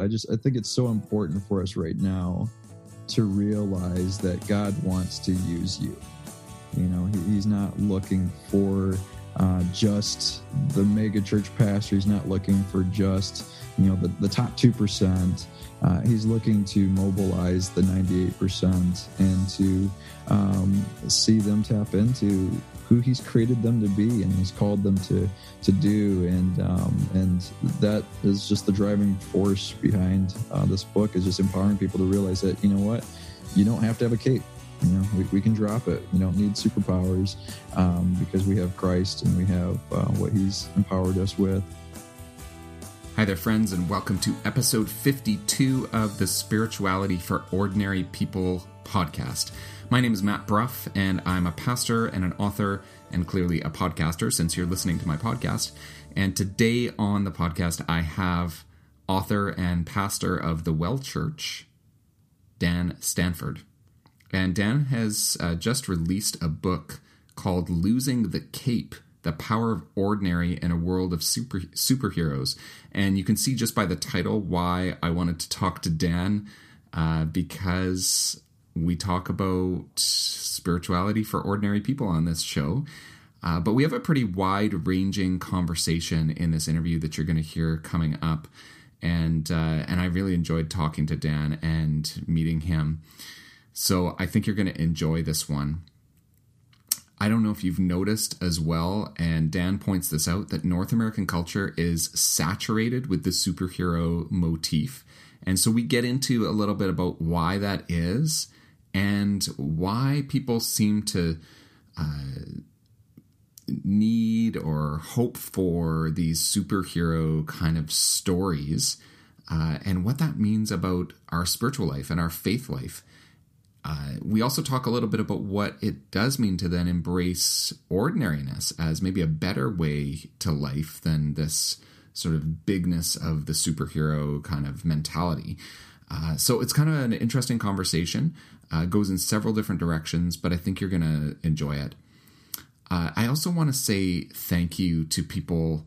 I just I think it's so important for us right now to realize that God wants to use you. You know, he, he's not looking for uh, just the mega church pastor. He's not looking for just you know the, the top two percent. Uh, he's looking to mobilize the 98% and to um, see them tap into who he's created them to be and he's called them to to do. And um, and that is just the driving force behind uh, this book is just empowering people to realize that you know what? You don't have to have a cape. You know we, we can drop it. You don't need superpowers um, because we have christ and we have uh, what he's empowered us with. Hi there, friends, and welcome to episode 52 of the Spirituality for Ordinary People podcast. My name is Matt Bruff, and I'm a pastor and an author, and clearly a podcaster since you're listening to my podcast. And today on the podcast, I have author and pastor of the Well Church, Dan Stanford. And Dan has uh, just released a book called Losing the Cape the power of ordinary in a world of super superheroes. And you can see just by the title why I wanted to talk to Dan, uh, because we talk about spirituality for ordinary people on this show. Uh, but we have a pretty wide ranging conversation in this interview that you're going to hear coming up. And, uh, and I really enjoyed talking to Dan and meeting him. So I think you're going to enjoy this one. I don't know if you've noticed as well, and Dan points this out, that North American culture is saturated with the superhero motif. And so we get into a little bit about why that is and why people seem to uh, need or hope for these superhero kind of stories uh, and what that means about our spiritual life and our faith life. Uh, we also talk a little bit about what it does mean to then embrace ordinariness as maybe a better way to life than this sort of bigness of the superhero kind of mentality. Uh, so it's kind of an interesting conversation. Uh, goes in several different directions, but I think you're going to enjoy it. Uh, I also want to say thank you to people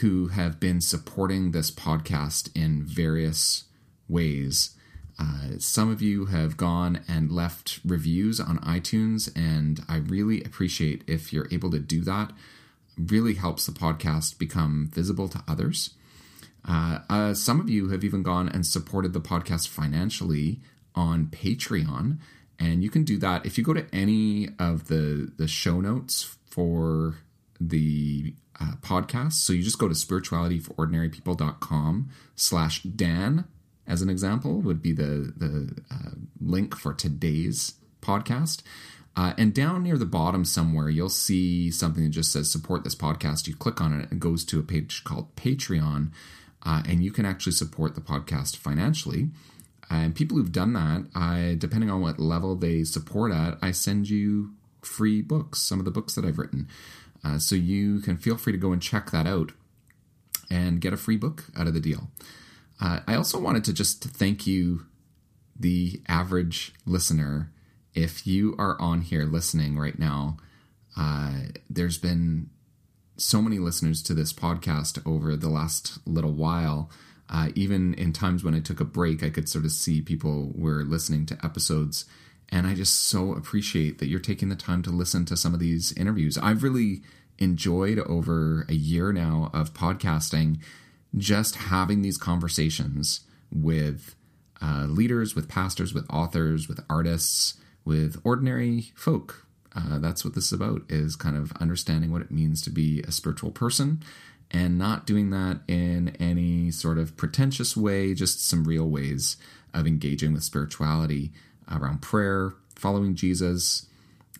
who have been supporting this podcast in various ways. Uh, some of you have gone and left reviews on iTunes, and I really appreciate if you're able to do that. Really helps the podcast become visible to others. Uh, uh, some of you have even gone and supported the podcast financially on Patreon, and you can do that if you go to any of the the show notes for the uh, podcast. So you just go to spiritualityforordinarypeople.com slash Dan as an example, would be the the uh, link for today's podcast. Uh, and down near the bottom somewhere, you'll see something that just says support this podcast. You click on it, it goes to a page called Patreon, uh, and you can actually support the podcast financially. And people who've done that, I, depending on what level they support at, I send you free books, some of the books that I've written. Uh, so you can feel free to go and check that out and get a free book out of the deal. Uh, I also wanted to just thank you, the average listener. If you are on here listening right now, uh, there's been so many listeners to this podcast over the last little while. Uh, even in times when I took a break, I could sort of see people were listening to episodes. And I just so appreciate that you're taking the time to listen to some of these interviews. I've really enjoyed over a year now of podcasting just having these conversations with uh, leaders, with pastors, with authors, with artists, with ordinary folk. Uh, that's what this is about is kind of understanding what it means to be a spiritual person and not doing that in any sort of pretentious way, just some real ways of engaging with spirituality around prayer, following Jesus,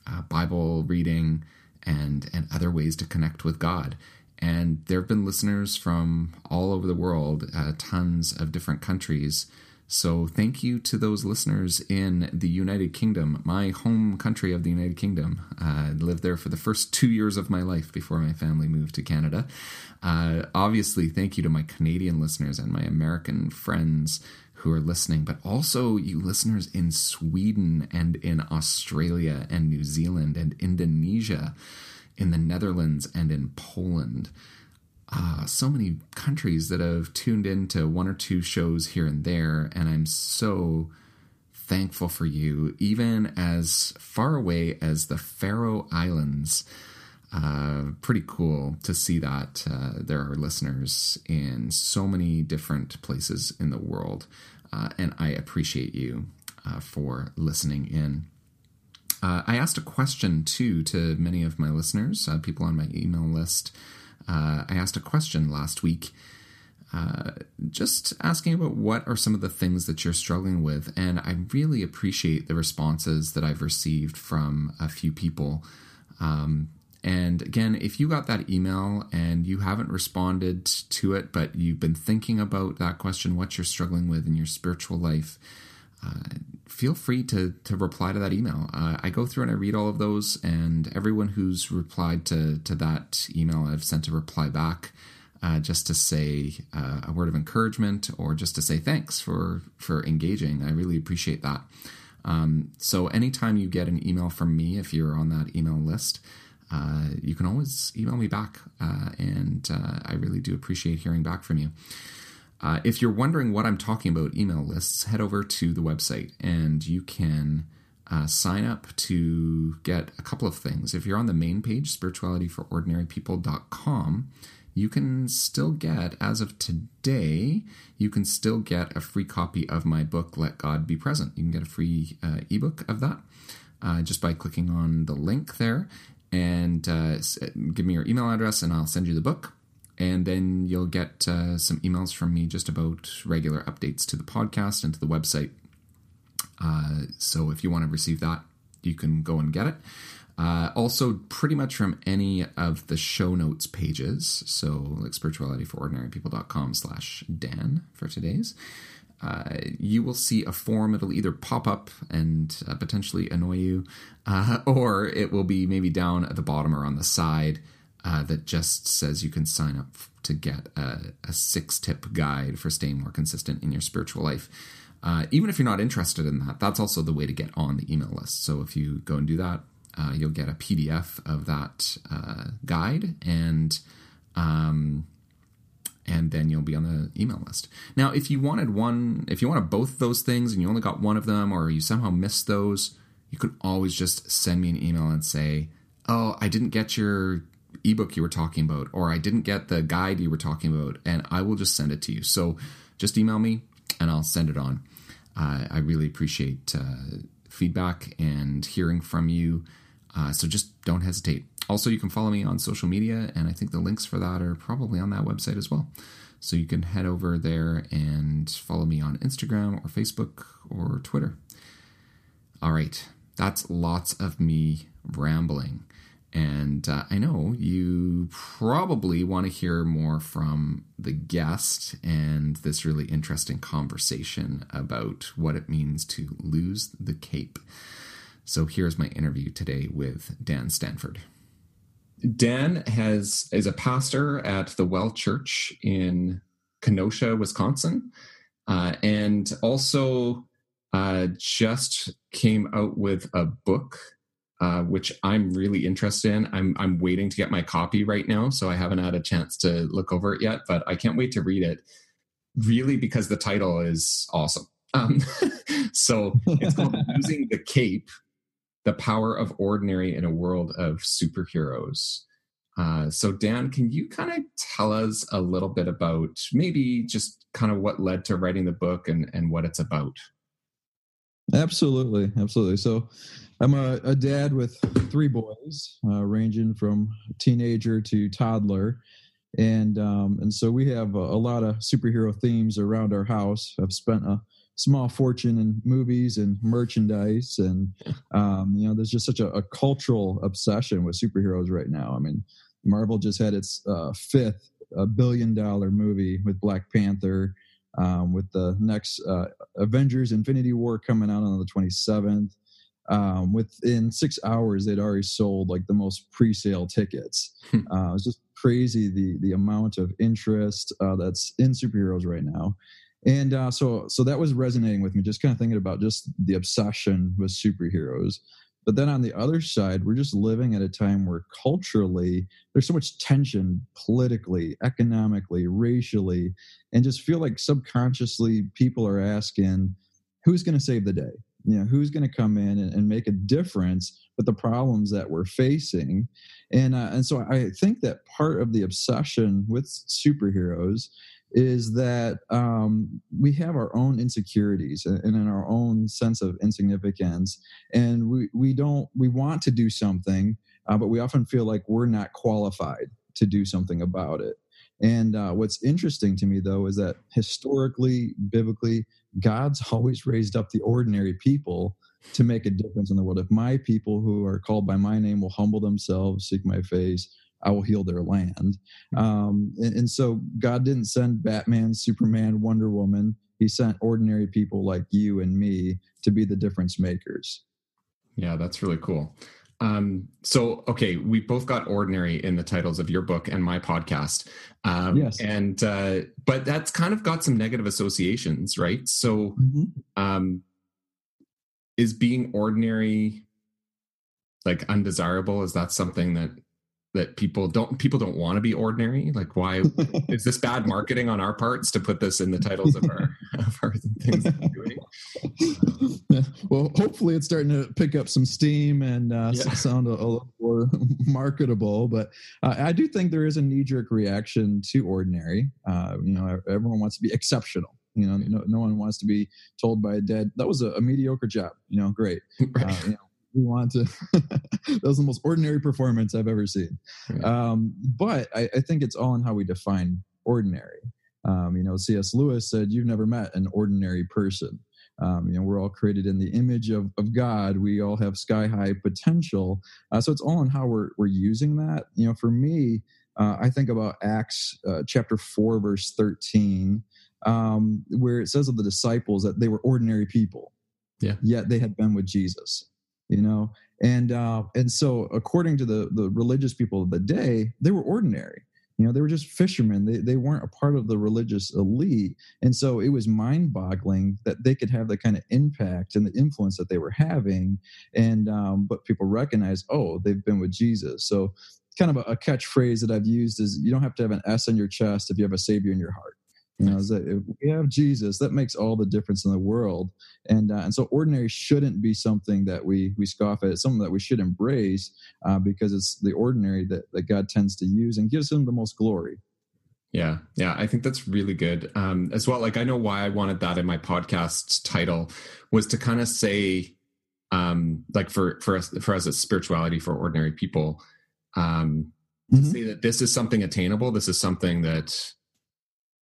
uh, Bible reading, and and other ways to connect with God. And there have been listeners from all over the world, uh, tons of different countries. So thank you to those listeners in the United Kingdom, my home country of the United Kingdom. Uh, I lived there for the first two years of my life before my family moved to Canada. Uh, obviously, thank you to my Canadian listeners and my American friends who are listening, but also you listeners in Sweden and in Australia and New Zealand and Indonesia in the Netherlands and in Poland. Uh, so many countries that have tuned into one or two shows here and there, and I'm so thankful for you, even as far away as the Faroe Islands. Uh, pretty cool to see that uh, there are listeners in so many different places in the world, uh, and I appreciate you uh, for listening in. Uh, I asked a question too to many of my listeners, people on my email list. I asked a question last week uh, just asking about what are some of the things that you're struggling with. And I really appreciate the responses that I've received from a few people. Um, and again, if you got that email and you haven't responded to it, but you've been thinking about that question, what you're struggling with in your spiritual life, uh, feel free to to reply to that email. Uh, I go through and I read all of those, and everyone who's replied to to that email, I've sent a reply back uh, just to say uh, a word of encouragement or just to say thanks for for engaging. I really appreciate that. Um, so anytime you get an email from me, if you're on that email list, uh, you can always email me back, uh, and uh, I really do appreciate hearing back from you. Uh, if you're wondering what I'm talking about, email lists, head over to the website and you can. Uh, sign up to get a couple of things. If you're on the main page, spiritualityforordinarypeople.com, you can still get, as of today, you can still get a free copy of my book, Let God Be Present. You can get a free uh, ebook of that uh, just by clicking on the link there and uh, give me your email address and I'll send you the book. And then you'll get uh, some emails from me just about regular updates to the podcast and to the website. Uh, so if you want to receive that, you can go and get it. Uh, also, pretty much from any of the show notes pages, so like spiritualityforordinarypeople.com slash Dan for today's, uh, you will see a form. It'll either pop up and uh, potentially annoy you, uh, or it will be maybe down at the bottom or on the side uh, that just says you can sign up to get a, a six tip guide for staying more consistent in your spiritual life. Uh, even if you're not interested in that, that's also the way to get on the email list. So if you go and do that, uh, you'll get a PDF of that uh, guide, and um, and then you'll be on the email list. Now, if you wanted one, if you wanted both those things, and you only got one of them, or you somehow missed those, you could always just send me an email and say, "Oh, I didn't get your ebook you were talking about, or I didn't get the guide you were talking about," and I will just send it to you. So, just email me, and I'll send it on. Uh, I really appreciate uh, feedback and hearing from you. Uh, so just don't hesitate. Also, you can follow me on social media, and I think the links for that are probably on that website as well. So you can head over there and follow me on Instagram or Facebook or Twitter. All right, that's lots of me rambling. And uh, I know you probably want to hear more from the guest and this really interesting conversation about what it means to lose the cape. So here's my interview today with Dan Stanford. Dan has is a pastor at the Well Church in Kenosha, Wisconsin, uh, and also uh, just came out with a book uh, which I'm really interested in. I'm I'm waiting to get my copy right now, so I haven't had a chance to look over it yet, but I can't wait to read it. Really, because the title is awesome. Um, so it's called "Losing the Cape: the power of ordinary in a world of superheroes. Uh, so, Dan, can you kind of tell us a little bit about maybe just kind of what led to writing the book and, and what it's about? Absolutely. Absolutely. So, I'm a, a dad with three boys, uh, ranging from teenager to toddler. And um, and so we have a, a lot of superhero themes around our house. I've spent a small fortune in movies and merchandise and um, you know there's just such a, a, cultural obsession with superheroes right now i mean marvel just had its uh, fifth a billion dollar movie with black panther um, with the next uh, avengers infinity war coming out on the 27th um, within six hours they'd already sold like the most pre-sale tickets. Hmm. uh, it's just crazy the the amount of interest uh, that's in superheroes right now. And uh, so so that was resonating with me just kind of thinking about just the obsession with superheroes But then on the other side, we're just living at a time where culturally there's so much tension politically, economically, racially, and just feel like subconsciously people are asking, who's going to save the day? You know, who's going to come in and, and, make a difference with the problems that we're facing? And uh, and so I think that part of the obsession with superheroes is that um, we have our own insecurities and in our own sense of insignificance and we, we don't we want to do something uh, but we often feel like we're not qualified to do something about it. And uh, what's interesting to me though is that historically biblically god's always raised up the ordinary people to make a difference in the world. If my people who are called by my name will humble themselves seek my face I will heal their land. Hmm. Um, and, and so God didn't send Batman, Superman, Wonder Woman. He sent ordinary people like you and me to be the difference makers. Yeah, that's really cool. Um, so, okay, we both got ordinary in the titles of your book and my podcast. Um, yes. And, uh, but that's kind of got some negative associations, right? So, mm-hmm. um, is being ordinary like undesirable? Is that something that that people don't people don't want to be ordinary? Like why is this bad marketing on our parts to put this in the titles of our of our things well hopefully it's starting to pick up some steam and uh, yeah. sound a, a, little more marketable but uh, i do think there is a knee-jerk reaction to ordinary. Uh, you know everyone wants to be exceptional. You know no, no one wants to be told by a dead that was a, a mediocre job. You know great. Right. Uh, you know, we want to. That was the most ordinary performance i've ever seen. Um, but I, I, think it's all in how we define ordinary. Um, you know cs lewis said you've never met an ordinary person. Um, you know we're all created in the image of, of god. We all have sky high potential. Uh, so it's all in how we're, we're using that. You know for me uh, i think about acts uh, chapter 4 verse 13 um, where it says of the disciples that they were ordinary people yeah. yet they had been with jesus you know? And uh, and so according to the the religious people of the day they were ordinary. You know they were just fishermen. They, they weren't a part of the religious elite. And so it was mind boggling that they could have the kind of impact and the influence that they were having. And um, but people recognize oh they've been with jesus. So kind of a, a catchphrase that i've used is you don't have to have an s on your chest if you have a savior in your heart you know, that if we have Jesus, that makes all the difference in the world. And uh, and so ordinary shouldn't be something that we we scoff at. It's something that we should embrace uh, because it's the ordinary that, that God tends to use and gives him the most glory. Yeah, yeah, I think that's really good um, as well. Like I know why I wanted that in my podcast title was to kind of say, um, like for for us for us as spirituality for ordinary people, um, mm-hmm. to say that this is something attainable. This is something that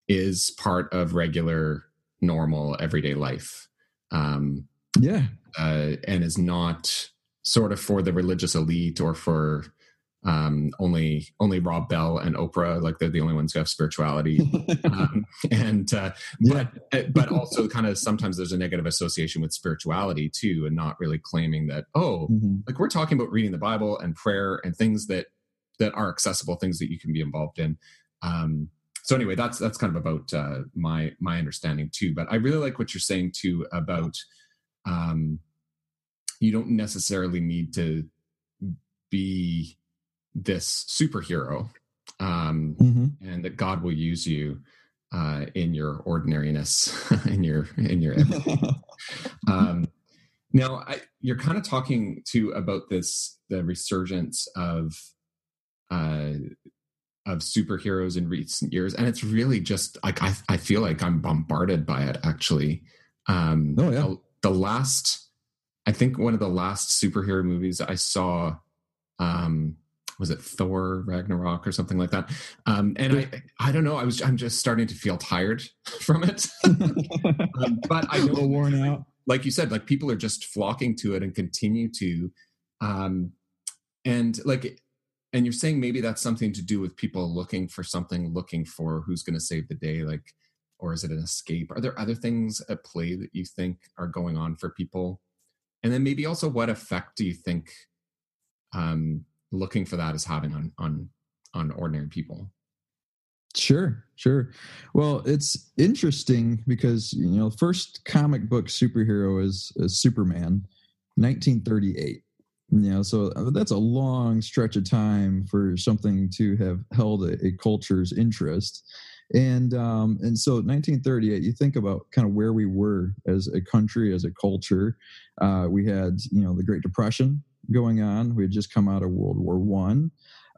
is part of regular, normal, everyday life. Um, yeah. Uh, and is not sort of for the religious elite or for um, only only Rob Bell and Oprah, like they're the only ones who have spirituality, um, and uh, but yeah. Uh, but also kind of sometimes there's a negative association with spirituality too, and not really claiming that oh, mm-hmm. like we're talking about reading the Bible and prayer and things that that are accessible, things that you can be involved in. Um, so anyway, that's that's kind of about uh, my my understanding too. But I really like what you're saying too about um, you don't necessarily need to be this superhero, um, mm-hmm. and that God will use you uh, in your ordinariness, in your in your. um, now, I, you're kind of talking to about this the resurgence of uh, of superheroes in recent years and it's really just like i, I feel like i'm bombarded by it actually um oh, yeah. the, the last i think one of the last superhero movies i saw um was it Thor Ragnarok or something like that? Um, and I, I don't know. I was, I'm just starting to feel tired from it. um, but I know, worn out. Like you said, like people are just flocking to it and continue to. Um, and like and you're saying maybe that's something to do with people looking for something looking for who's going to save the day like or is it an escape? Are there other things at play that you think are going on for people? And then maybe also what effect do you think um, looking for that is having on on on ordinary people? Sure sure. Well it's interesting because you know first comic book superhero is, is superman 1938 Know, so uh, that's a long stretch of time for something to have held a, a culture's interest. And um, and so 1938, you think about kind of where we were as a country, as a culture. Uh, we had you know the Great Depression going on. We had just come out of World War One.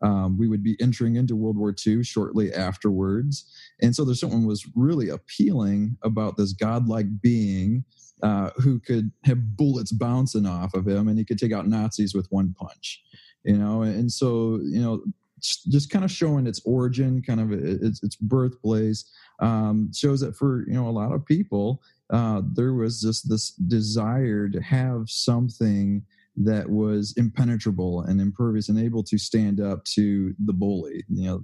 Um, we would be entering into World War II shortly afterwards. And so there's something was really appealing about this godlike being uh, who could have bullets bouncing off of him and he could take out Nazis with one punch, you know? And so, you know, just kind of showing its origin, kind of its, its birthplace, um, shows that for, you know, a lot of people, uh, there was just this desire to have something that was impenetrable and impervious and able to stand up to the bully you know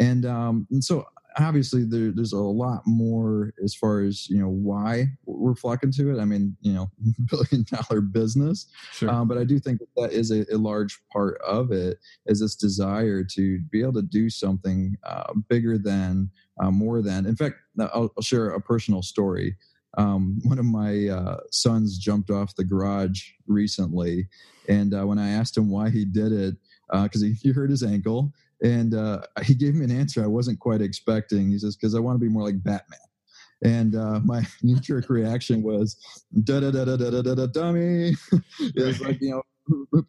and um and so obviously there, there's a lot more as far as you know why we're flocking to it. I mean you know billion dollar business. Sure. um, but i do think that, that is a, a, large part of it is this desire to be able to do something uh, bigger than uh, more than. In fact I'll, I'll share a personal story. Um, one of my uh, sons jumped off the garage recently, and uh, when I asked him why he did it, because uh, he, he hurt his ankle, and uh, he gave me an answer I wasn't quite expecting. He says, "Because I want to be more like Batman." And uh, my knee jerk reaction was, "Da da da da da da da dummy." it was like you know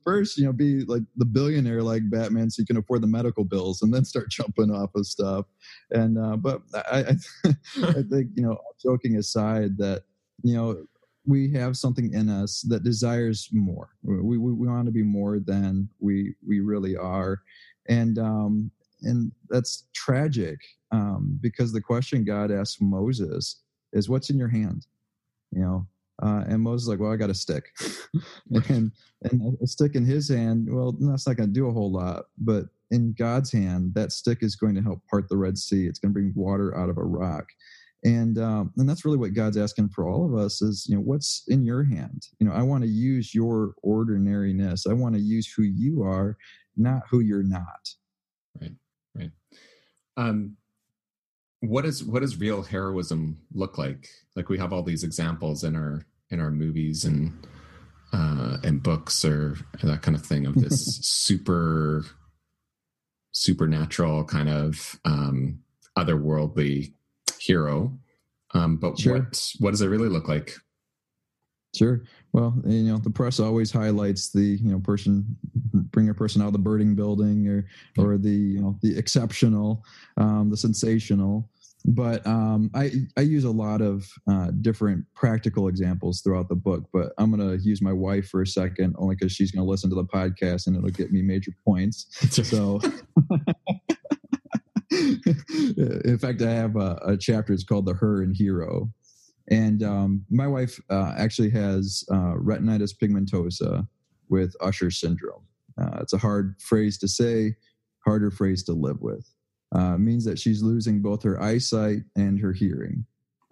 first, you know, be like the billionaire like Batman, so you can afford the medical bills, and then start jumping off of stuff. And uh, but I, I, I think you know, joking aside, that you know, we have something in us that desires more. We we, we want to be more than we we really are, and um, and that's tragic um, because the question God asked Moses is, "What's in your hand?" You know, uh, and Moses is like, well, I got a stick, and and a stick in his hand. Well, that's not going to do a whole lot, but in God's hand, that stick is going to help part the Red Sea. It's going to bring water out of a rock, and um, and that's really what God's asking for all of us is, you know, what's in your hand. You know, I want to use your ordinariness. I want to use who you are, not who you're not. Right. Right. Um, what is what does real heroism look like like we have all these examples in our in our movies and uh and books or that kind of thing of this super supernatural kind of um otherworldly hero um but sure. what what does it really look like Sure. Well, you know, the press always highlights the you know person bring a person out of the birding building or or the you know the exceptional, um, the sensational. But um, I I use a lot of uh, different practical examples throughout the book. But I'm going to use my wife for a second, only because she's going to listen to the podcast and it'll get me major points. so. in fact, I have a, a, chapter. It's called "The Her and Hero," And um, my wife uh, actually has uh, retinitis pigmentosa with Usher syndrome. Uh, it's a hard phrase to say, harder phrase to live with. Uh, means that she's losing both her eyesight and her hearing.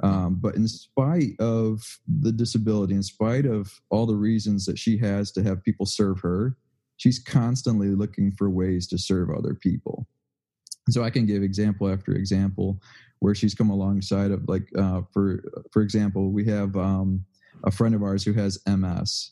Um, but in spite of the disability, in spite of all the reasons that she has to have people serve her, she's constantly looking for ways to serve other people. So I can give example after example where she's come alongside of like uh, for for example we have um, a friend of ours who has ms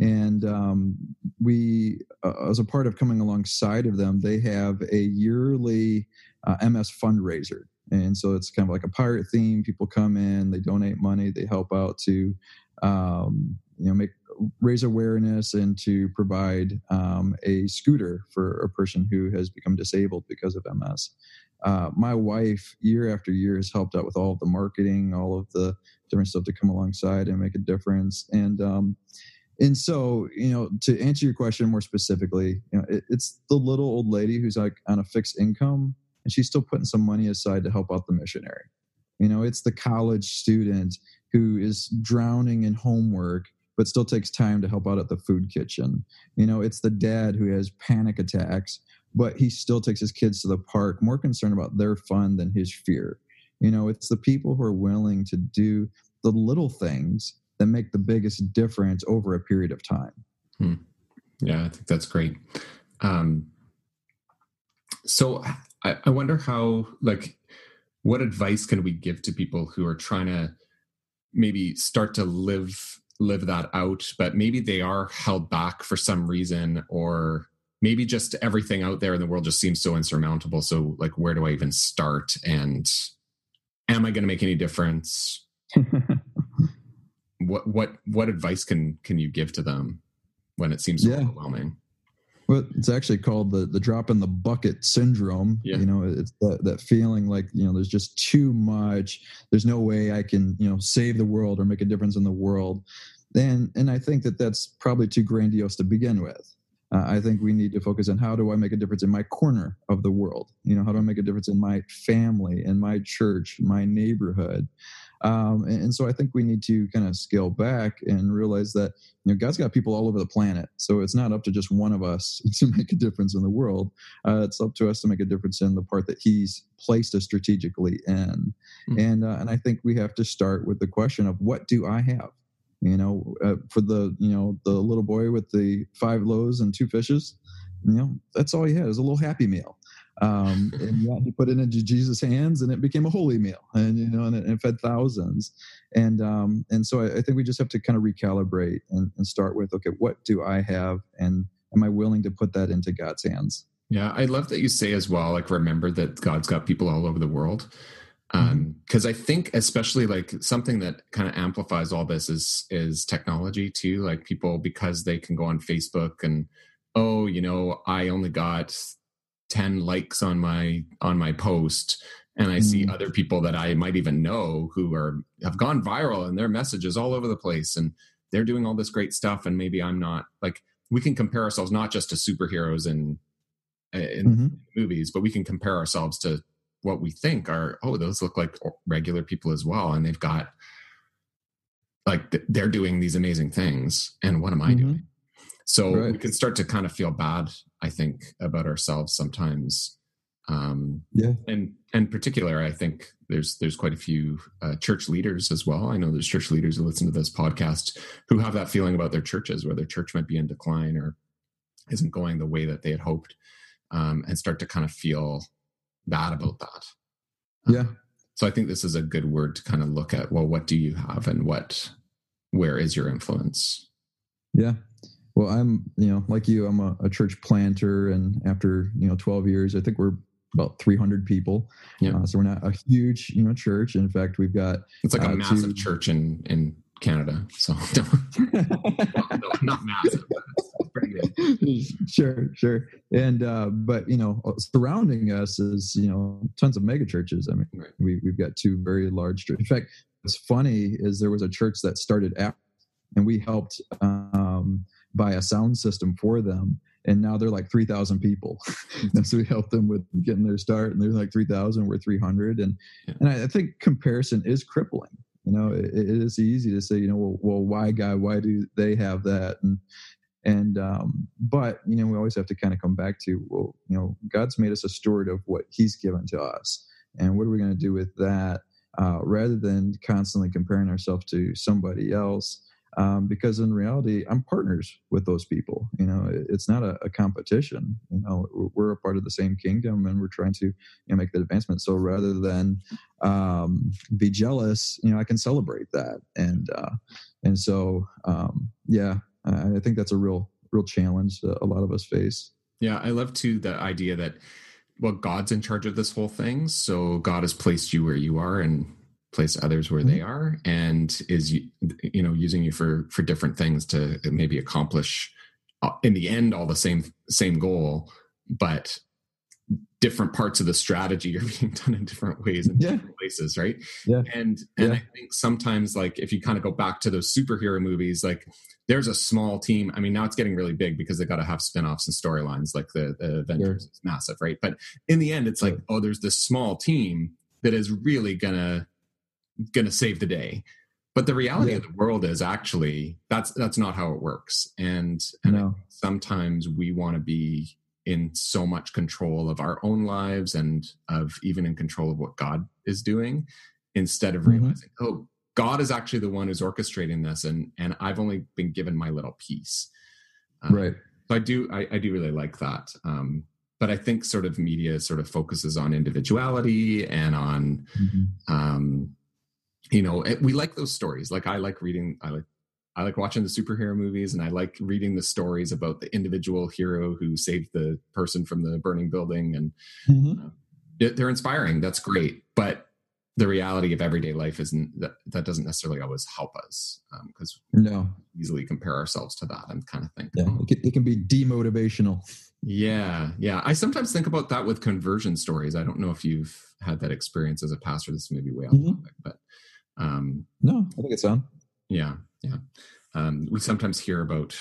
and um, we uh, as a part of coming alongside of them they have a yearly uh, ms fundraiser. And so it's kind of like a pirate theme. People come in they donate money they help out to um, you know make raise awareness and to provide um, a scooter for a person who has become disabled because of ms uh, my wife year after year has helped out with all of the marketing all of the different stuff to come alongside and make a difference. And um, and so you know to answer your question more specifically you know it, it's the little old lady who's like on a fixed income and she's still putting some money aside to help out the missionary. You know it's the college student who is drowning in homework but still takes time to help out at the food kitchen. You know it's the dad who has panic attacks but he still takes his kids to the park more concerned about their fun than his fear. You know it's the people who are willing to do the little things that make the biggest difference over a period of time. Hmm. yeah i think that's great. Um, so I, I wonder how like what advice can we give to people who are trying to maybe start to live live that out, but maybe they are held back for some reason, or maybe just everything out there in the world just seems so insurmountable. So, like, where do I even start? And am I going to make any difference? what what what advice can can you give to them when it seems yeah. overwhelming? Well, it's actually called the the drop in the bucket syndrome. Yeah. You know, it's that, that feeling like, you know, there's just too much. There's no way I can, you know, save the world or make a difference in the world. And and I think that that's probably too grandiose to begin with. Uh, I think we need to focus on how do I make a difference in my corner of the world? You know, how do I make a difference in my family, in my church, my neighborhood? Um, and, and, so I think we need to kind of scale back and realize that you know God's got people all over the planet, so it's not up to just one of us to make a difference in the world. Uh, it's up to us to make a difference in the part that He's placed us strategically in, mm-hmm. and uh, and I think we have to start with the question of what do I have? You know uh, for the you know the little boy with the five loaves and two fishes you know that's all he had. Was a little happy meal um, and yeah, he put it into jesus hands and it became a holy meal and you know and it, it fed thousands. And um, and so I, I, think we just have to kind of recalibrate and, and start with okay what do i have? And am i willing to put that into god's hands? Yeah i love that you say as well like remember that god's got people all over the world. Um because mm-hmm. i think especially like something that kind of amplifies all this is is technology too like people because they can go on facebook and oh you know i only got 10 likes on my on my post and i mm. see other people that i might even know who are have gone viral and their messages all over the place and they're doing all this great stuff and maybe i'm not like we can compare ourselves not just to superheroes in in mm-hmm. movies but we can compare ourselves to what we think are oh those look like regular people as well and they've got like they're doing these amazing things and what am i mm-hmm. doing so right. we can start to kind of feel bad i think about ourselves sometimes um yeah and and particular i think there's there's quite a few uh, church leaders as well i know there's church leaders who listen to this podcast who have that feeling about their churches where their church might be in decline or isn't going the way that they had hoped um, and start to kind of feel bad about that. Yeah. Um, so I think this is a good word to kind of look at. Well, what do you have, and what, where is your influence? Yeah. Well, I'm, you know, like you, I'm a, a church planter, and after you know 12 years, I think we're about 300 people. Yeah. Uh, so we're not a huge, you know, church. In fact, we've got it's like a uh, massive two, church in in Canada. So not massive. sure, sure. And uh, but you know, surrounding us is you know tons of mega churches. I mean, right. we we've got two very large churches. In fact, what's funny is there was a church that started after, and we helped um, buy a sound system for them. And now they're like 3,000 people. and so we helped them with getting their start, and they're like 3,000, we're 300. And, yeah. and I, I think comparison is crippling you know it, it is easy to say you know well, well, why guy why do they have that and and um, but you know we always have to kind of come back to well you know god's made us a steward of what he's given to us and what are we going to do with that uh, rather than constantly comparing ourselves to somebody else um, because in reality i'm partners with those people you know it, it's not a, a, competition you know we're a part of the same kingdom and we're trying to you know, make that advancement so rather than um, be jealous you know i can celebrate that and uh, and so um, yeah I think that's a real real challenge that a lot of us face. Yeah, I love too the idea that well, God's in charge of this whole thing, so God has placed you where you are and placed others where mm-hmm. they are, and is you know using you for for different things to maybe accomplish uh, in the end all the same same goal, but different parts of the strategy are being done in different ways in yeah. different places right yeah and and yeah. i think sometimes like if you kind of go back to those superhero movies like there's a small team i mean now it's getting really big because they got to have spin-offs and storylines like the, the avengers sure. is massive right but in the end it's like oh there's this small team that is really gonna gonna save the day but the reality yeah. of the world is actually that's that's not how it works and and no. sometimes we want to be in so much control of our own lives and of even in control of what God is doing instead of mm-hmm. realizing, oh, God is actually the one who's orchestrating this and and I've only been given my little piece. Um, right. So I do I, I, do really like that. Um, but I think sort of media sort of focuses on individuality and on mm-hmm. um, you know, we like those stories. Like I like reading I like I like watching the superhero movies and I like reading the stories about the individual hero who saved the person from the burning building and mm-hmm. uh, they're inspiring. That's great. But the reality of everyday life isn't that that doesn't necessarily always help us because um, no easily compare ourselves to that and kind of think yeah, oh. it, can, it can be demotivational yeah yeah i sometimes think about that with conversion stories i don't know if you've had that experience as a pastor this may be way off mm-hmm. topic but um no i think it's on yeah yeah um we sometimes hear about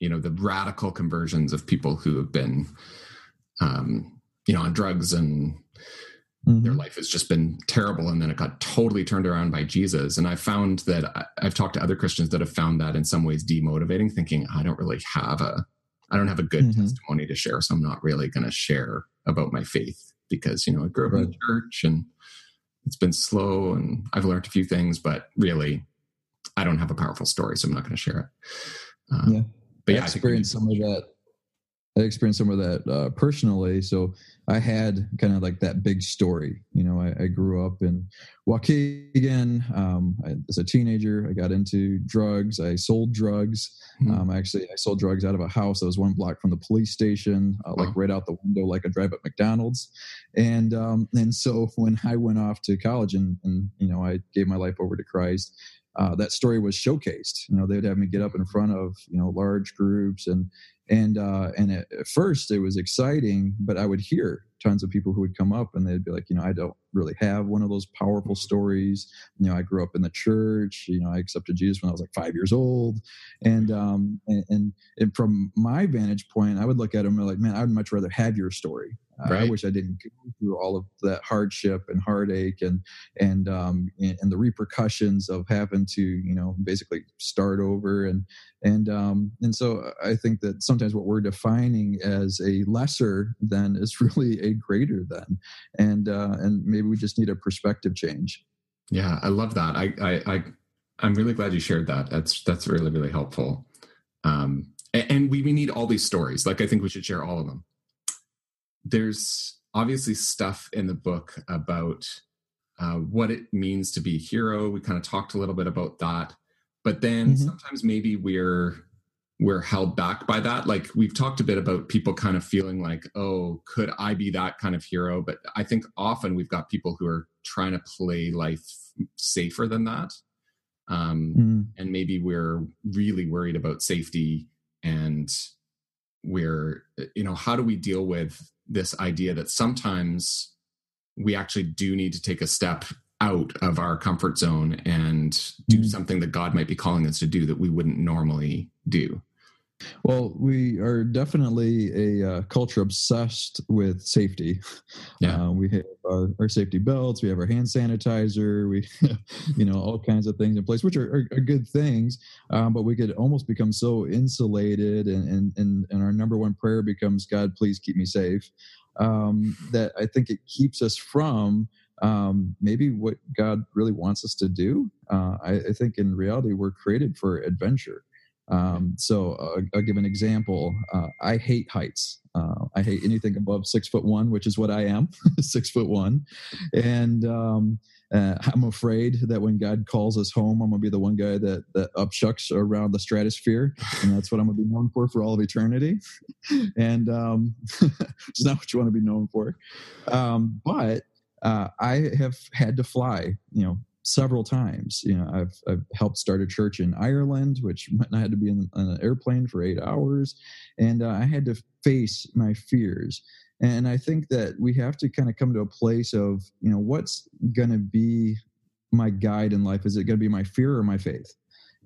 you know the radical conversions of people who have been um you know on drugs and Mm-hmm. Their life has just been terrible, and then it got totally turned around by Jesus. And I found that I, I've talked to other Christians that have found that in some ways demotivating, thinking I don't really have a, I don't have a good mm-hmm. testimony to share, so I'm not really going to share about my faith because you know I grew up right. in church and it's been slow, and I've learned a few things, but really, I don't have a powerful story, so I'm not going to share it. Uh, yeah, but yeah, I experienced some of that I experienced some of that uh, personally. So I had kind of like that big story. You know, I, I grew up in Waukegan. Um, I, as a teenager, I got into drugs. I sold drugs. Mm-hmm. Um, actually, I sold drugs out of a house that was one block from the police station, uh, like right out the window, like a drive at McDonald's. And um, and so when I went off to college and and you know I gave my life over to Christ. Uh, that story was showcased. You know, they'd have me get up in front of you know large groups and and uh, and at, first it was exciting, but I would hear tons of people who would come up and they'd be like, you know, I don't really have one of those powerful stories. You know, I grew up in the church. You know, I accepted Jesus when I was like five years old, and um, and, and, and from my vantage point, I would look at them and be like, man, I would much rather have your story. Right. I wish I didn't go through all of that hardship and heartache and and um and the repercussions of having to you know basically start over and and um and so I think that sometimes what we're defining as a lesser than is really a greater than and uh and maybe we just need a perspective change. Yeah, I love that. I I, I I'm really glad you shared that. That's that's really really helpful. Um, and, and we we need all these stories. Like I think we should share all of them there's obviously stuff in the book about uh, what it means to be a hero. We kind of talked a little bit about that, but then mm-hmm. sometimes maybe we're we're held back by that. Like we've talked a bit about people kind of feeling like, oh, could I be that kind of hero? But I think often we've got people who are trying to play life safer than that. Um, mm. And maybe we're really worried about safety and we're, you know, how do we deal with this idea that sometimes we actually do need to take a step out of our comfort zone and do mm-hmm. something that God might be calling us to do that we wouldn't normally do. Well, we are definitely a uh, culture obsessed with safety. Yeah, uh, we have our, our, safety belts, we have our hand sanitizer, we, you know, all kinds of things in place, which are, are, are good things. Um, but we could almost become so insulated, and, and and and our number one prayer becomes, God, please keep me safe. Um, that I think it keeps us from um, maybe what God really wants us to do. Uh, I, I think in reality, we're created for adventure. Um, so uh, I'll give an example. Uh, I hate heights. Uh, I hate anything above six foot one, which is what I am, six foot one. And um, uh, I'm afraid that when God calls us home, I'm gonna be the one guy that that upshucks around the stratosphere, and that's what I'm gonna be known for for all of eternity. and um, it's not what you want to be known for. Um, but uh, I have had to fly, you know, several times. You know, I've, I've helped start a church in Ireland, which meant I had to be in, an airplane for eight hours, and uh, I had to face my fears. And I think that we have to kind of come to a place of, you know, what's going to be my guide in life? Is it going to be my fear or my faith?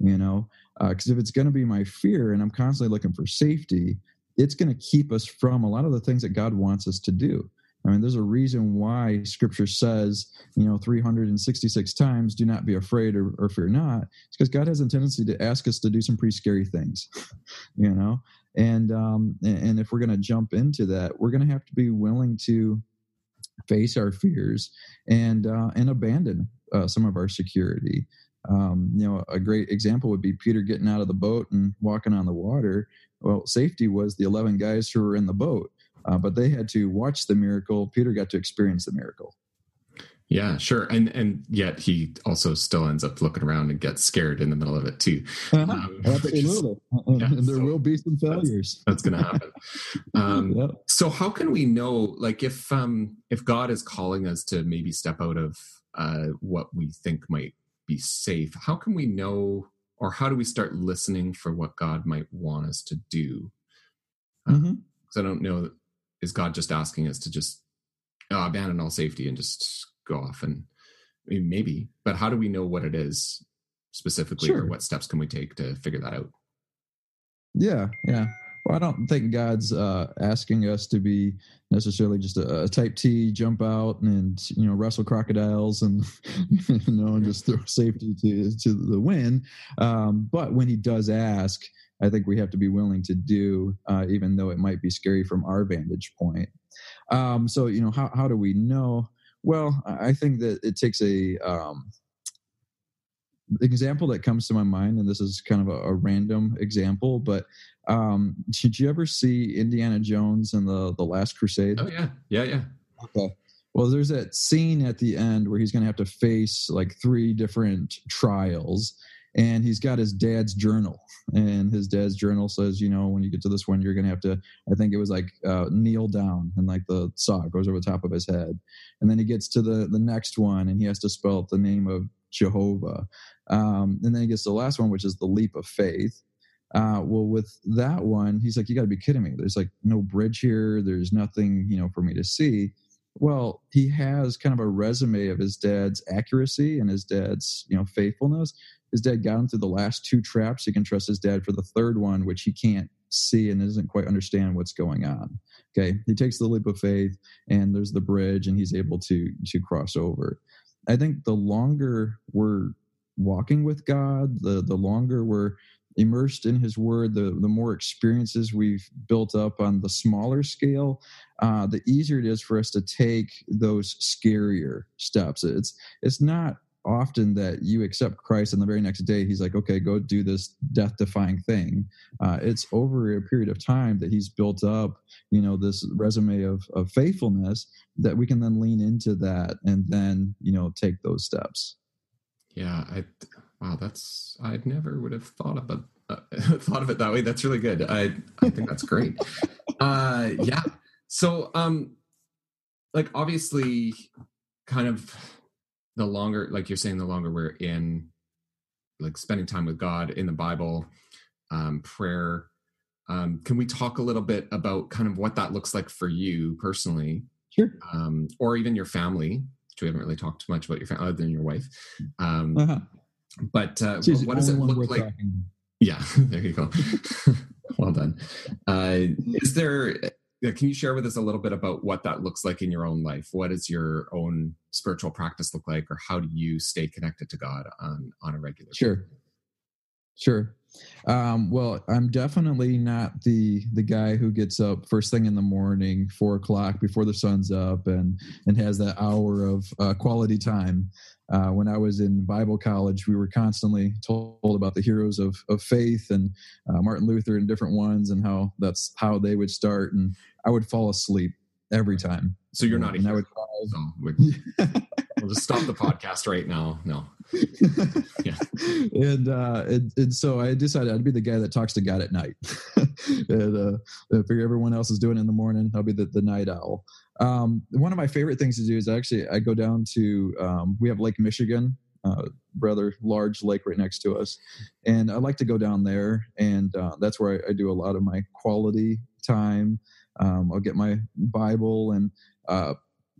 You know, because uh, if it's going to be my fear and I'm constantly looking for safety, it's going to keep us from a lot of the things that God wants us to do. I mean, there's a reason why scripture says, you know, 366 times, do not be afraid or, or fear not. It's because God has a tendency to ask us to do some pretty scary things, you know? And, um, and if we're going to jump into that, we're going to have to be willing to face our fears and, uh, and abandon uh, some of our security. Um, you know, a great example would be Peter getting out of the boat and walking on the water. Well, safety was the 11 guys who were in the boat uh, but they had to watch the miracle. Peter got to experience the miracle. Yeah, sure. And and yet he also still ends up looking around and gets scared in the middle of it too. Uh-huh. Um, Absolutely. Yeah, and there so will be some failures. That's, that's going to happen. Um, yep. So how can we know, like, if um, if God is calling us to maybe step out of uh, what we think might be safe, how can we know, or how do we start listening for what God might want us to do? Because mm-hmm. uh, I don't know, is God just asking us to just uh, abandon all safety and just go off and I mean, maybe, but how do we know what it is specifically sure. or what steps can we take to figure that out? Yeah, yeah. Well, I don't think God's uh, asking us to be necessarily just a, a, type T, jump out and you know wrestle crocodiles and you know and just throw safety to to the wind. Um, but when He does ask, I think we have to be willing to do, uh, even though it might be scary from our vantage point. Um, so you know, how how do we know? Well, I think that it takes a um, example that comes to my mind, and this is kind of a, a random example, but um, did you ever see Indiana Jones and the the Last Crusade? Oh yeah, yeah, yeah. Okay. Well, there's that scene at the end where he's going to have to face like three different trials, and he's got his dad's journal. And his dad's journal says you know when you get to this one you're to have to i think it was like uh, kneel down and like the saw goes over the top of his head. And then he gets to the the next one and he has to spell the name of jehovah. Um, and then he gets to the last one which is the leap of faith. Uh, well with that one he's like you got to be kidding me. There's like no bridge here. There's nothing you know for me to see. Well he has kind of a resume of his dad's accuracy and his dad's you know faithfulness his dad got him through the last two traps. He can trust his dad for the third one, which he can't see and doesn't quite understand what's going on. Okay, he takes the leap of faith, and there's the bridge, and he's able to to cross over. I think the longer we're walking with God, the the longer we're immersed in His Word, the the more experiences we've built up on the smaller scale, uh, the easier it is for us to take those scarier steps. It's it's not often that you accept Christ and the very next day he's like, okay, go do this death defying thing. Uh, it's over a period of time that he's built up, you know, this resume of, of faithfulness that we can then lean into that and then, you know, take those steps. Yeah. I, wow. That's, I never would have thought of it, uh, thought of it that way. That's really good. I, I think that's great. uh, yeah. So, um, like obviously kind of, the longer like you're saying the longer we're in like spending time with god in the bible um, prayer um, can we talk a little bit about kind of what that looks like for you personally? Sure. Um, or even your family which we haven't really talked much about your family other than your wife. Um, uh-huh. but uh, what does it look like talking. yeah there you go. Well done. Uh, is there can you share with us a little bit about what that looks like in your own life? What does your own spiritual practice look like, or how do you stay connected to God on on a regular? Sure, basis? sure. Um, well, I'm definitely not the the guy who gets up first thing in the morning, four o'clock before the sun's up, and and has that hour of uh, quality time. Uh, when I was in Bible college, we were constantly told about the heroes of, of faith and uh, Martin Luther and different ones, and how that's how they would start. And I would fall asleep every time. So you're not a hero. So we, will just stop the podcast right now. No. yeah. And, uh, and, and so I decided I'd be the guy that talks to God at night. and uh, I figure everyone else is doing it in the morning. I'll be the, the night owl. Um, one of my favorite things to do is actually I go down to um, we have Lake Michigan, uh, rather large lake right next to us, and I like to go down there, and uh, that's where I, I, do a lot of my quality time. Um, I'll get my Bible and uh,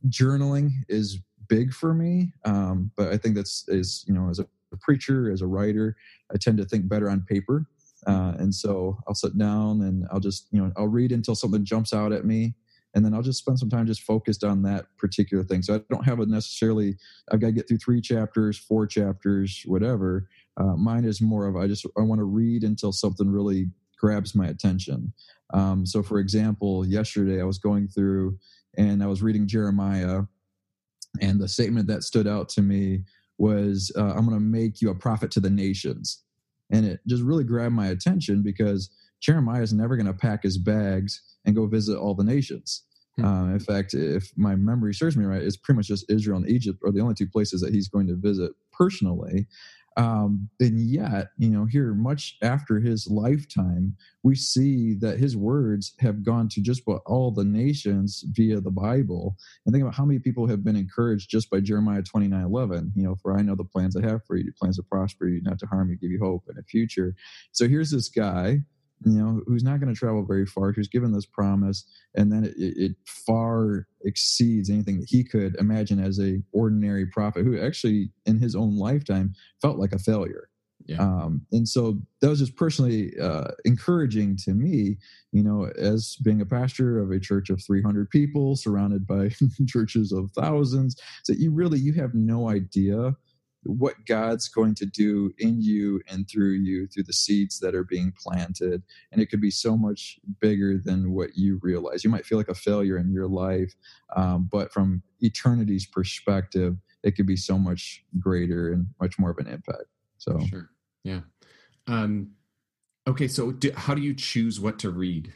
journaling is big for me, um, but I think that's is you know as a preacher, as a writer, I tend to think better on paper. Uh, and so I'll sit down and I'll just, you know, I'll read until something jumps out at me and then I'll just spend some time just focused on that particular thing. So I don't have a necessarily I've got to get through three chapters, four chapters, whatever. Uh, mine is more of I just I want to read until something really grabs my attention. Um, so, for example, yesterday I was going through and I was reading Jeremiah, and the statement that stood out to me was, uh, "I'm going to make you a prophet to the nations," and it just really grabbed my attention because Jeremiah is never going to pack his bags and go visit all the nations. Hmm. Uh, in fact, if my memory serves me right, it's pretty much just Israel and Egypt are the only two places that he's going to visit personally. Um, and yet, you know, here much after his lifetime, we see that his words have gone to just about all the nations via the Bible. And think about how many people have been encouraged just by Jeremiah 29 11. You know, for I know the plans I have for you, plans to prosper you, not to harm you, give you hope and a future. So here's this guy you know, who's not going to travel very far, who's given this promise, and then it, it, far exceeds anything that he could imagine as a ordinary prophet who actually in his own lifetime felt like a failure. Yeah. Um, and so that was just personally uh, encouraging to me, you know, as being a pastor of a church of 300 people surrounded by churches of thousands, that you really you have no idea what God's going to do in you and through you through the seeds that are being planted. And it could be so much bigger than what you realize. You might feel like a failure in your life, um, but from eternity's perspective, it could be so much greater and much more of an impact. So, sure. Yeah. Um, okay. So, do, how do you choose what to read?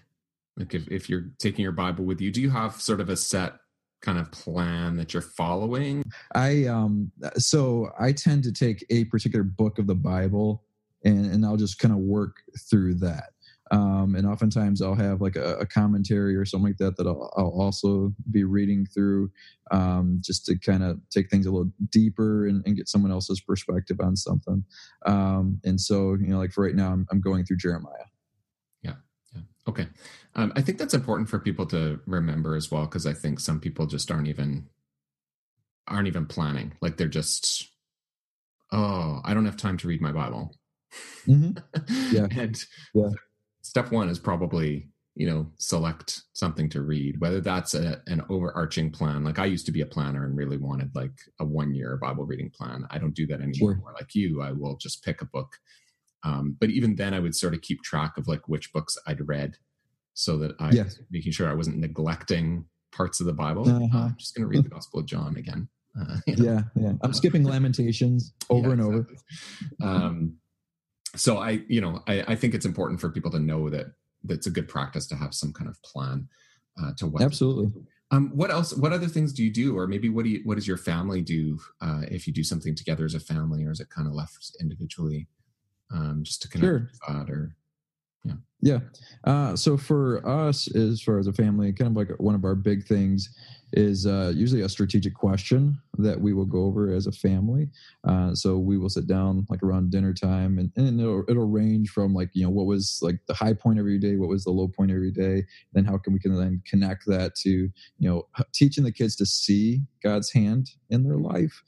Like, if, if you're taking your Bible with you, do you have sort of a set kind of plan that you're following? I um so I tend to take a particular book of the Bible and and I'll just kind of work through that. Um, and oftentimes I'll have like a, a, commentary or something like that that I'll, I'll also be reading through um, just to kind of take things a little deeper and, and, get someone else's perspective on something. Um, and so, you know, like for right now, I'm, I'm going through Jeremiah. Okay. Um, I think that's important for people to remember as well, because I think some people just aren't even aren't even planning. Like they're just, oh, I don't have time to read my Bible. Mm-hmm. Yeah. and yeah. step one is probably you know select something to read whether that's a, an overarching plan like i used to be a planner and really wanted like a one year bible reading plan i don't do that anymore sure. like you i will just pick a book um, but even then, I would sort of keep track of like which books I'd read, so that I yes. making sure I wasn't neglecting parts of the Bible. Uh-huh. Uh, I'm just going to read the Gospel of John again. Uh, you know? Yeah, yeah. I'm skipping Lamentations over yeah, and over. Um, so I, you know, I, I think it's important for people to know that that's a good practice to have some kind of plan uh, to what. Absolutely. Um, what else? What other things do you do, or maybe what do you, what does your family do uh, if you do something together as a family, or is it kind of left individually? Um, just to connect sure. with or yeah. Yeah. Uh, so for us as far as a family kind of like one of our big things is uh, usually a strategic question that we will go over as a family. Uh, so we will sit down like around dinner time and, and it'll, it'll range from like you know what was like the high point every day what was the low point every day then how can we can then connect that to you know teaching the kids to see god's hand in their life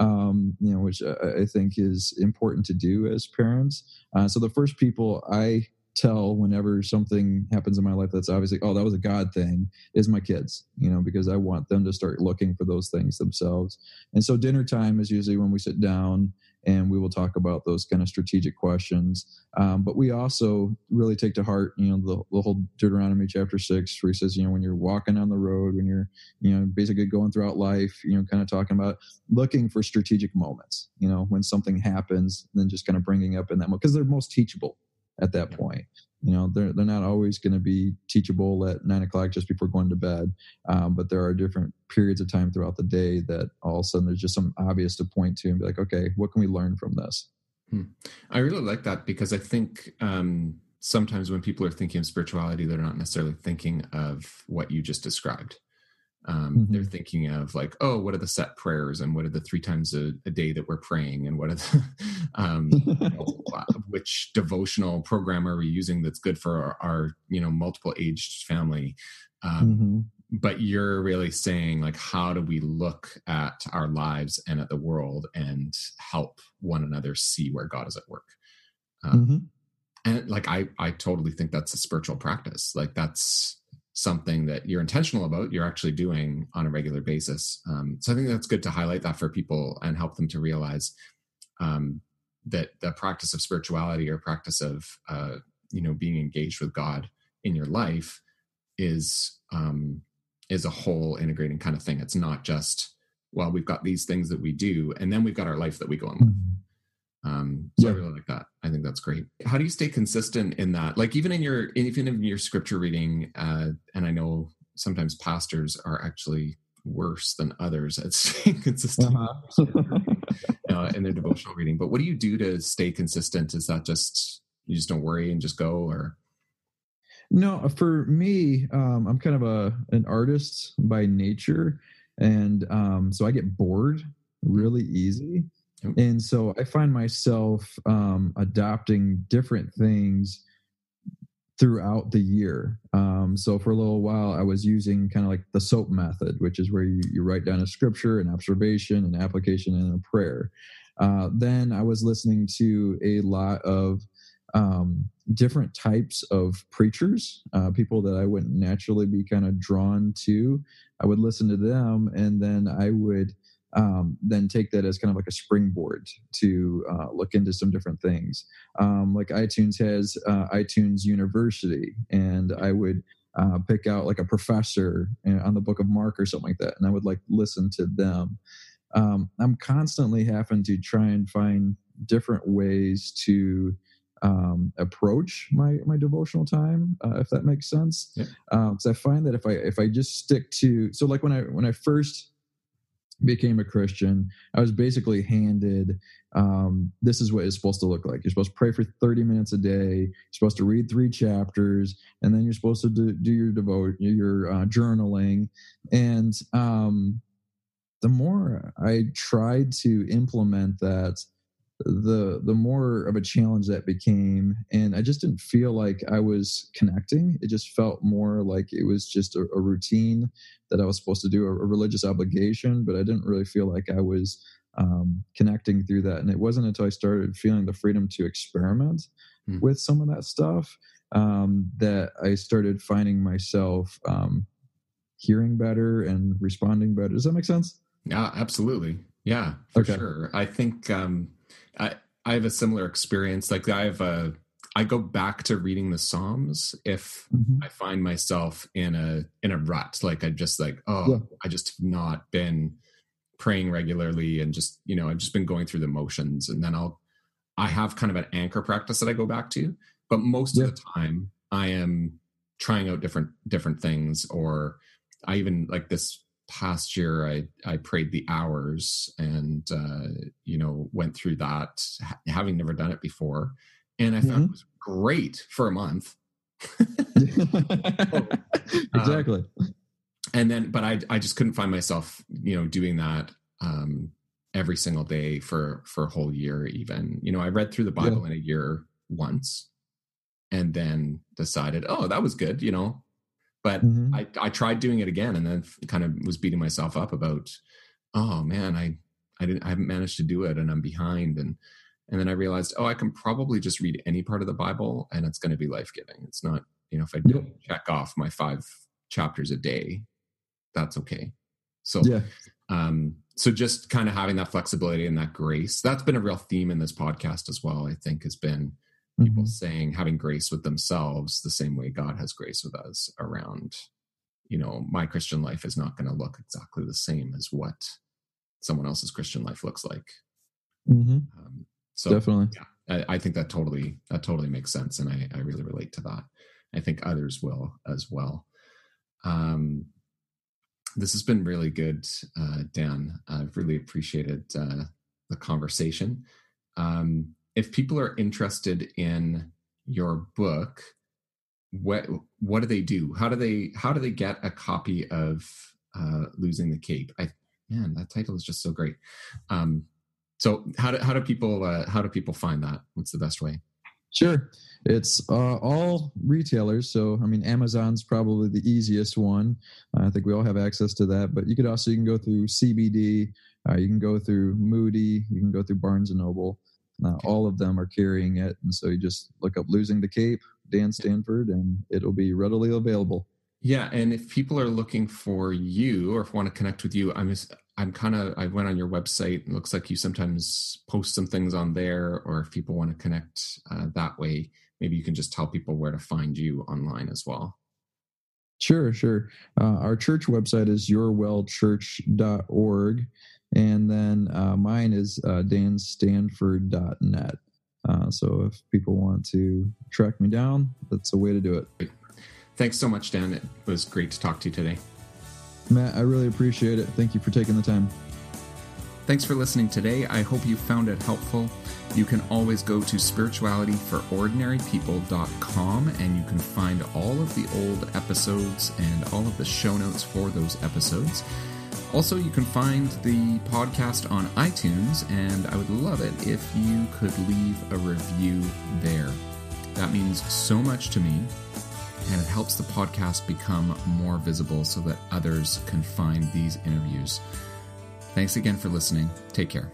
um, you know, which I, I, think is important to do as parents. Uh, so the first people I tell whenever something happens in my life that's obviously oh that was a god thing is my kids you know because i want them to start looking for those things themselves and so dinner time is usually when we sit down and we will talk about those kind of strategic questions. Um, but we also really take to heart, you know, the, the, whole Deuteronomy chapter six, where he says, you know, when you're walking on the road, when you're, you know, basically going throughout life, you know, kind of talking about looking for strategic moments, you know, when something happens, then just kind of bringing up in that moment because they're most teachable at that point. You know they're, they're not always going to be teachable at nine o'clock just before going to bed um, but there are different periods of time throughout the day that all of a sudden there's just some obvious to point to and be like okay what can we learn from this? Hmm. i really like that because i think um, sometimes when people are thinking of spirituality they're not necessarily thinking of what you just described um, mm-hmm. They're thinking of like, oh, what are the set prayers and what are the three times a, a day that we're praying and what are the, um, you know, which devotional program are we using that's good for our, our you know multiple aged family. Um, mm-hmm. But you're really saying like, how do we look at our lives and at the world and help one another see where God is at work? Um, mm-hmm. And like, I I totally think that's a spiritual practice. Like that's something that you're intentional about you're actually doing on a regular basis. Um, so i think that's good to highlight that for people and help them to realize um, that the practice of spirituality or practice of uh, you know being engaged with god in your life is um, is a whole integrating kind of thing. It's not just well we've got these things that we do and then we've got our life that we go and live. Um, so yeah. I really like that. I think that's great. How do you stay consistent in that? Like even in your even in your scripture reading, uh, and I know sometimes pastors are actually worse than others at staying consistent uh-huh. uh, in their devotional reading. But what do you do to stay consistent? Is that just you just don't worry and just go, or no? For me, um, I'm kind of a an artist by nature, and um, so I get bored really easy. And so I find myself um, adopting different things throughout the year. Um, so for a little while, I was using kind of like the SOAP method, which is where you, you write down a scripture, an observation, an application, and a prayer. Uh, then I was listening to a lot of um, different types of preachers, uh, people that I wouldn't naturally be kind of drawn to. I would listen to them, and then I would um, then take that as kind of like a springboard to uh, look into some different things. Um, like iTunes has uh, iTunes University, and I would uh, pick out like a professor uh, on the Book of Mark or something like that, and I would like listen to them. Um, I'm constantly having to try and find different ways to um, approach my my devotional time, uh, if that makes sense. Because yeah. Um, I find that if I if I just stick to so like when I when I first became a Christian, I was basically handed um, this is what it's supposed to look like. You're supposed to pray for 30 minutes a day. You're supposed to read three chapters, and then you're supposed to do, do your devote your uh, journaling. And um, the more I tried to implement that, the the more of a challenge that became and i just didn't feel like i was connecting. It just felt more like it was just a, a routine that i was supposed to do a, a, religious obligation but i didn't really feel like i was um, connecting through that. And it wasn't until i started feeling the freedom to experiment mm. with some of that stuff um, that i started finding myself um, hearing better and responding better. Does that make sense? Yeah absolutely. Yeah for okay. sure. I think um I I have a similar experience. Like I have a I go back to reading the Psalms if mm-hmm. I find myself in a in a rut. Like I just like, oh, yeah. I just have not been praying regularly and just, you know, I've just been going through the motions. And then I'll I have kind of an anchor practice that I go back to. But most yeah. of the time I am trying out different different things or I even like this past year i i prayed the hours and uh you know went through that having never done it before. And i found mm-hmm. it was great for a month. Exactly. um, and then but i i just couldn't find myself you know doing that um every single day for for a whole year even. You know i read through the bible yeah. in a year once and then decided oh that was good you know but mm-hmm. I, I tried doing it again and then kind of was beating myself up about, oh man, I, I didn't, I haven't managed to do it and I'm behind. And, and then I realized, oh, I can probably just read any part of the Bible and it's going to be life giving. It's not, you know, if I don't yeah. check off my five chapters a day, that's okay. So, yeah. um, so just kind of having that flexibility and that grace, that's been a real theme in this podcast as well. I think has been people mm-hmm. saying having grace with themselves the same way God has grace with us around, you know, my Christian life is not going to look exactly the same as what someone else's Christian life looks like. Mm-hmm. Um, so definitely, yeah, I, I, think that totally that totally makes sense, and I, I really relate to that. I think others will as well. Um, this has been really good, uh, Dan. I've really appreciated uh, the conversation. Um, if people are interested in your book, what what do they do? How do they how do they get a copy of uh, Losing the Cape? I man, that title is just so great. Um, so how do how do people uh, how do people find that? What's the best way? Sure. It's uh, all retailers. So, I mean, Amazon's probably the easiest one. I think we all have access to that. But you could also you can go through CBD. Uh, you can go through Moody. You can go through Barnes and Noble. Uh, all of them are carrying it, and so you just look up "Losing the Cape," Dan Stanford, and it'll be readily available. Yeah, and if people are looking for you or if want to connect with you, I'm just, I'm kind of I went on your website. It looks like you sometimes post some things on there, or if people want to connect uh, that way, maybe you can just tell people where to find you online as well. Sure, sure. Uh, our church website is yourwellchurch.org. And then uh, mine is uh, danstanford.net. Uh, so if people want to track me down, that's a way to do it. Thanks so much, Dan. It was great to talk to you today. Matt, I really appreciate it. Thank you for taking the time. Thanks for listening today. I hope you found it helpful. You can always go to spiritualityforordinarypeople.com and you can find all of the old episodes and all of the show notes for those episodes. Also, you can find the podcast on iTunes, and I would love it if you could leave a review there. That means so much to me, and it helps the podcast become more visible so that others can find these interviews. Thanks again for listening. Take care.